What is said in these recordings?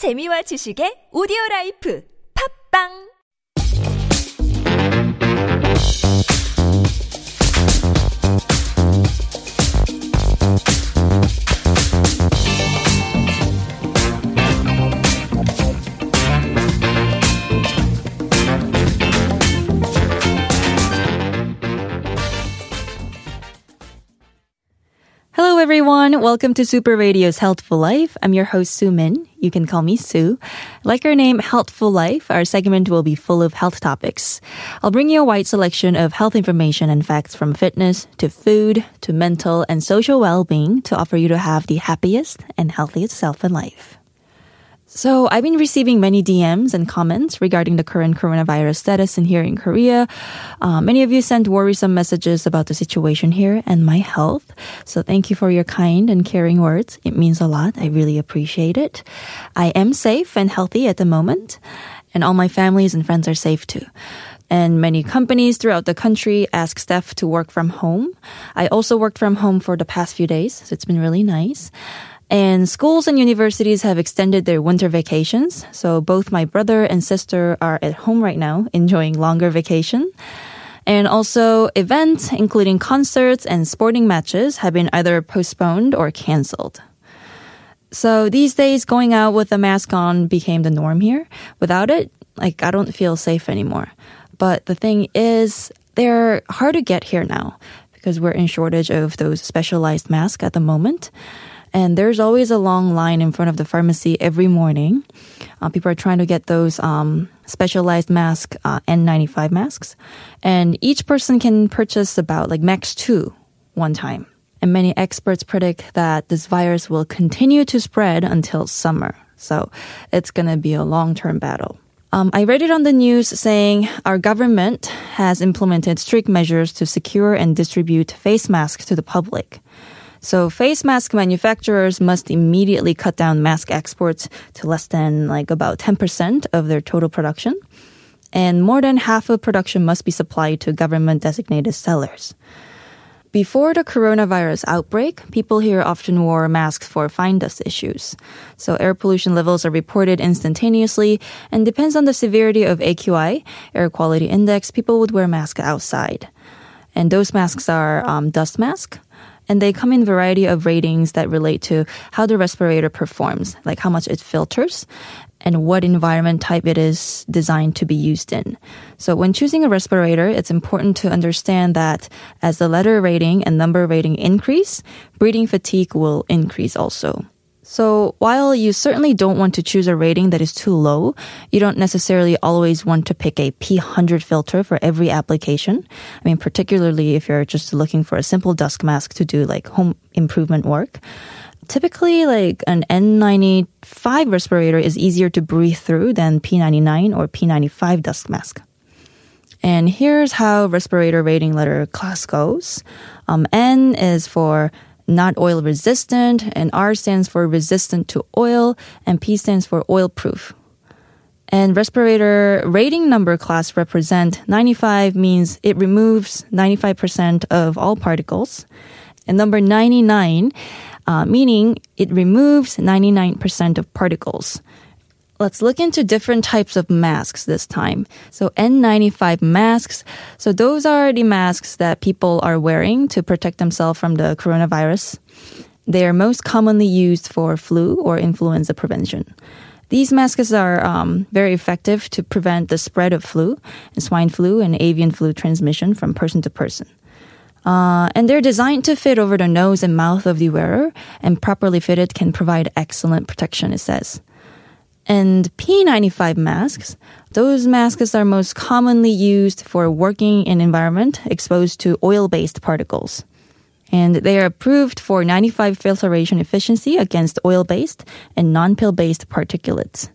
재미와 지식의 오디오 라이프. 팝빵 everyone. Welcome to Super Radio's Healthful Life. I'm your host, Sue Min. You can call me Sue. Like our name, Healthful Life, our segment will be full of health topics. I'll bring you a wide selection of health information and facts from fitness to food to mental and social well-being to offer you to have the happiest and healthiest self in life. So I've been receiving many DMs and comments regarding the current coronavirus status in here in Korea. Uh, many of you sent worrisome messages about the situation here and my health. So thank you for your kind and caring words. It means a lot. I really appreciate it. I am safe and healthy at the moment, and all my families and friends are safe too. And many companies throughout the country ask staff to work from home. I also worked from home for the past few days, so it's been really nice. And schools and universities have extended their winter vacations. So both my brother and sister are at home right now enjoying longer vacation. And also events, including concerts and sporting matches, have been either postponed or canceled. So these days, going out with a mask on became the norm here. Without it, like, I don't feel safe anymore. But the thing is, they're hard to get here now because we're in shortage of those specialized masks at the moment. And there's always a long line in front of the pharmacy every morning. Uh, people are trying to get those um, specialized mask, uh, N95 masks. And each person can purchase about like max two one time. And many experts predict that this virus will continue to spread until summer. So it's going to be a long term battle. Um, I read it on the news saying our government has implemented strict measures to secure and distribute face masks to the public. So face mask manufacturers must immediately cut down mask exports to less than like about 10% of their total production. And more than half of production must be supplied to government designated sellers. Before the coronavirus outbreak, people here often wore masks for fine dust issues. So air pollution levels are reported instantaneously and depends on the severity of AQI, air quality index, people would wear masks outside. And those masks are um, dust mask, and they come in variety of ratings that relate to how the respirator performs, like how much it filters and what environment type it is designed to be used in. So when choosing a respirator, it's important to understand that as the letter rating and number rating increase, breathing fatigue will increase also. So while you certainly don't want to choose a rating that is too low, you don't necessarily always want to pick a P100 filter for every application. I mean, particularly if you're just looking for a simple dust mask to do like home improvement work. Typically, like an N95 respirator is easier to breathe through than P99 or P95 dust mask. And here's how respirator rating letter class goes. Um, N is for not oil resistant, and R stands for resistant to oil, and P stands for oil proof. And respirator rating number class represent 95 means it removes 95% of all particles. And number 99, uh, meaning it removes 99% of particles. Let's look into different types of masks this time. So N95 masks. So those are the masks that people are wearing to protect themselves from the coronavirus. They are most commonly used for flu or influenza prevention. These masks are um, very effective to prevent the spread of flu, and swine flu, and avian flu transmission from person to person. Uh, and they're designed to fit over the nose and mouth of the wearer, and properly fitted can provide excellent protection, it says. And P95 masks, those masks are most commonly used for working in environment exposed to oil-based particles. And they are approved for 95 filtration efficiency against oil-based and non-pill-based particulates.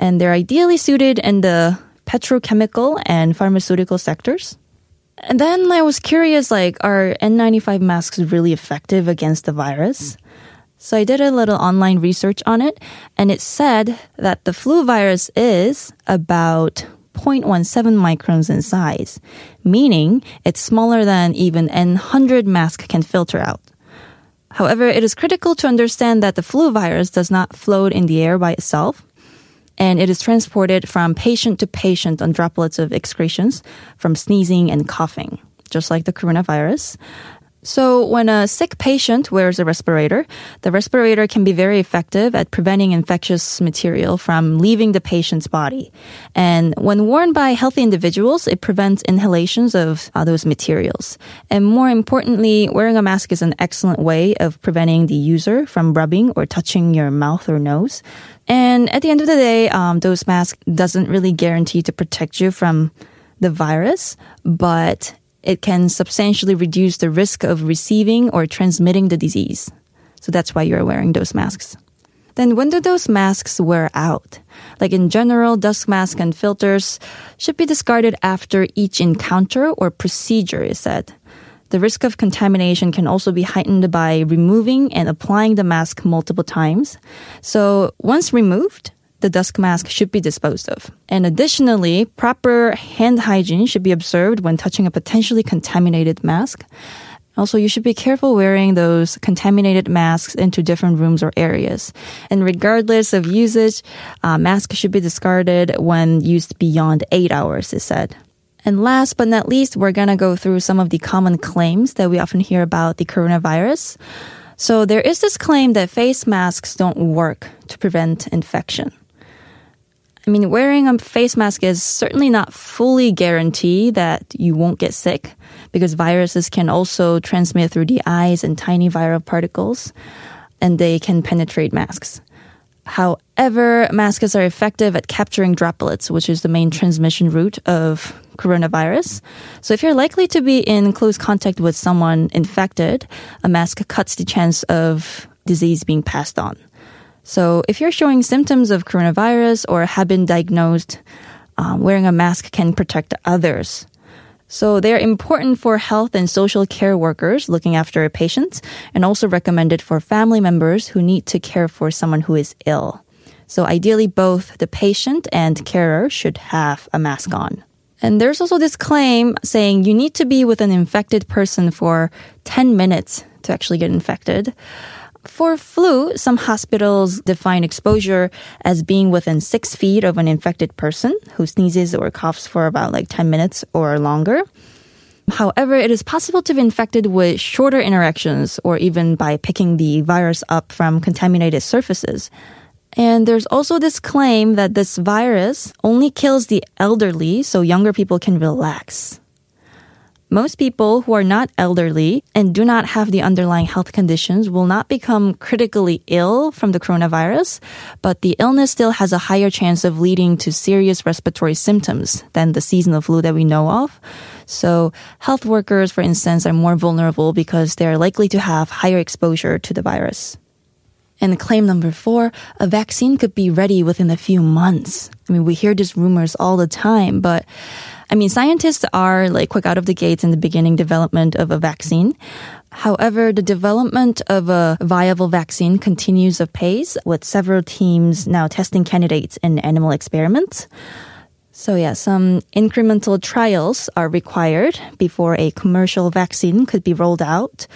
And they're ideally suited in the petrochemical and pharmaceutical sectors. And then I was curious, like, are N95 masks really effective against the virus? So I did a little online research on it, and it said that the flu virus is about 0.17 microns in size, meaning it's smaller than even N100 mask can filter out. However, it is critical to understand that the flu virus does not float in the air by itself. and it is transported from patient to patient on droplets of excretions from sneezing and coughing, just like the coronavirus. So when a sick patient wears a respirator, the respirator can be very effective at preventing infectious material from leaving the patient's body. And when worn by healthy individuals, it prevents inhalations of uh, those materials. And more importantly, wearing a mask is an excellent way of preventing the user from rubbing or touching your mouth or nose. And at the end of the day, um, those masks doesn't really guarantee to protect you from the virus, but it can substantially reduce the risk of receiving or transmitting the disease. So that's why you're wearing those masks. Then when do those masks wear out? Like in general, dust masks and filters should be discarded after each encounter or procedure is said. The risk of contamination can also be heightened by removing and applying the mask multiple times. So once removed, the dust mask should be disposed of. And additionally, proper hand hygiene should be observed when touching a potentially contaminated mask. Also, you should be careful wearing those contaminated masks into different rooms or areas. And regardless of usage, uh, masks should be discarded when used beyond eight hours, is said. And last but not least, we're gonna go through some of the common claims that we often hear about the coronavirus. So there is this claim that face masks don't work to prevent infection. I mean, wearing a face mask is certainly not fully guarantee that you won't get sick because viruses can also transmit through the eyes and tiny viral particles and they can penetrate masks. However, masks are effective at capturing droplets, which is the main transmission route of coronavirus. So if you're likely to be in close contact with someone infected, a mask cuts the chance of disease being passed on. So if you're showing symptoms of coronavirus or have been diagnosed, um, wearing a mask can protect others. So they're important for health and social care workers looking after patients and also recommended for family members who need to care for someone who is ill. So ideally both the patient and carer should have a mask on. And there's also this claim saying you need to be with an infected person for 10 minutes to actually get infected. For flu, some hospitals define exposure as being within six feet of an infected person who sneezes or coughs for about like 10 minutes or longer. However, it is possible to be infected with shorter interactions or even by picking the virus up from contaminated surfaces. And there's also this claim that this virus only kills the elderly so younger people can relax. Most people who are not elderly and do not have the underlying health conditions will not become critically ill from the coronavirus, but the illness still has a higher chance of leading to serious respiratory symptoms than the seasonal flu that we know of. So health workers, for instance, are more vulnerable because they're likely to have higher exposure to the virus. And claim number four, a vaccine could be ready within a few months. I mean, we hear these rumors all the time, but I mean, scientists are like quick out of the gates in the beginning development of a vaccine. However, the development of a viable vaccine continues apace with several teams now testing candidates in animal experiments. So yeah, some incremental trials are required before a commercial vaccine could be rolled out.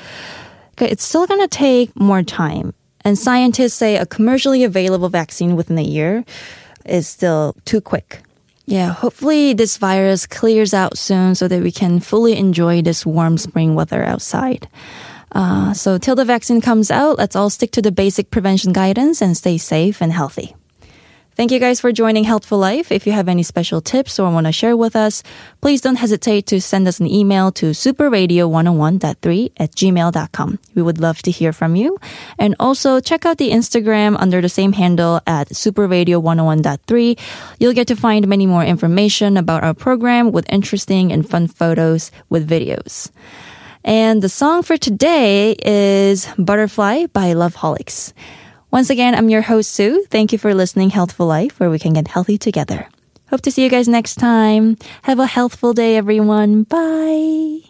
It's still going to take more time. And scientists say a commercially available vaccine within a year is still too quick. Yeah, hopefully this virus clears out soon so that we can fully enjoy this warm spring weather outside. Uh, so till the vaccine comes out, let's all stick to the basic prevention guidance and stay safe and healthy. Thank you guys for joining Healthful Life. If you have any special tips or want to share with us, please don't hesitate to send us an email to superradio101.3 at gmail.com. We would love to hear from you. And also check out the Instagram under the same handle at superradio101.3. You'll get to find many more information about our program with interesting and fun photos with videos. And the song for today is Butterfly by Loveholics. Once again, I'm your host, Sue. Thank you for listening Healthful Life, where we can get healthy together. Hope to see you guys next time. Have a healthful day, everyone. Bye.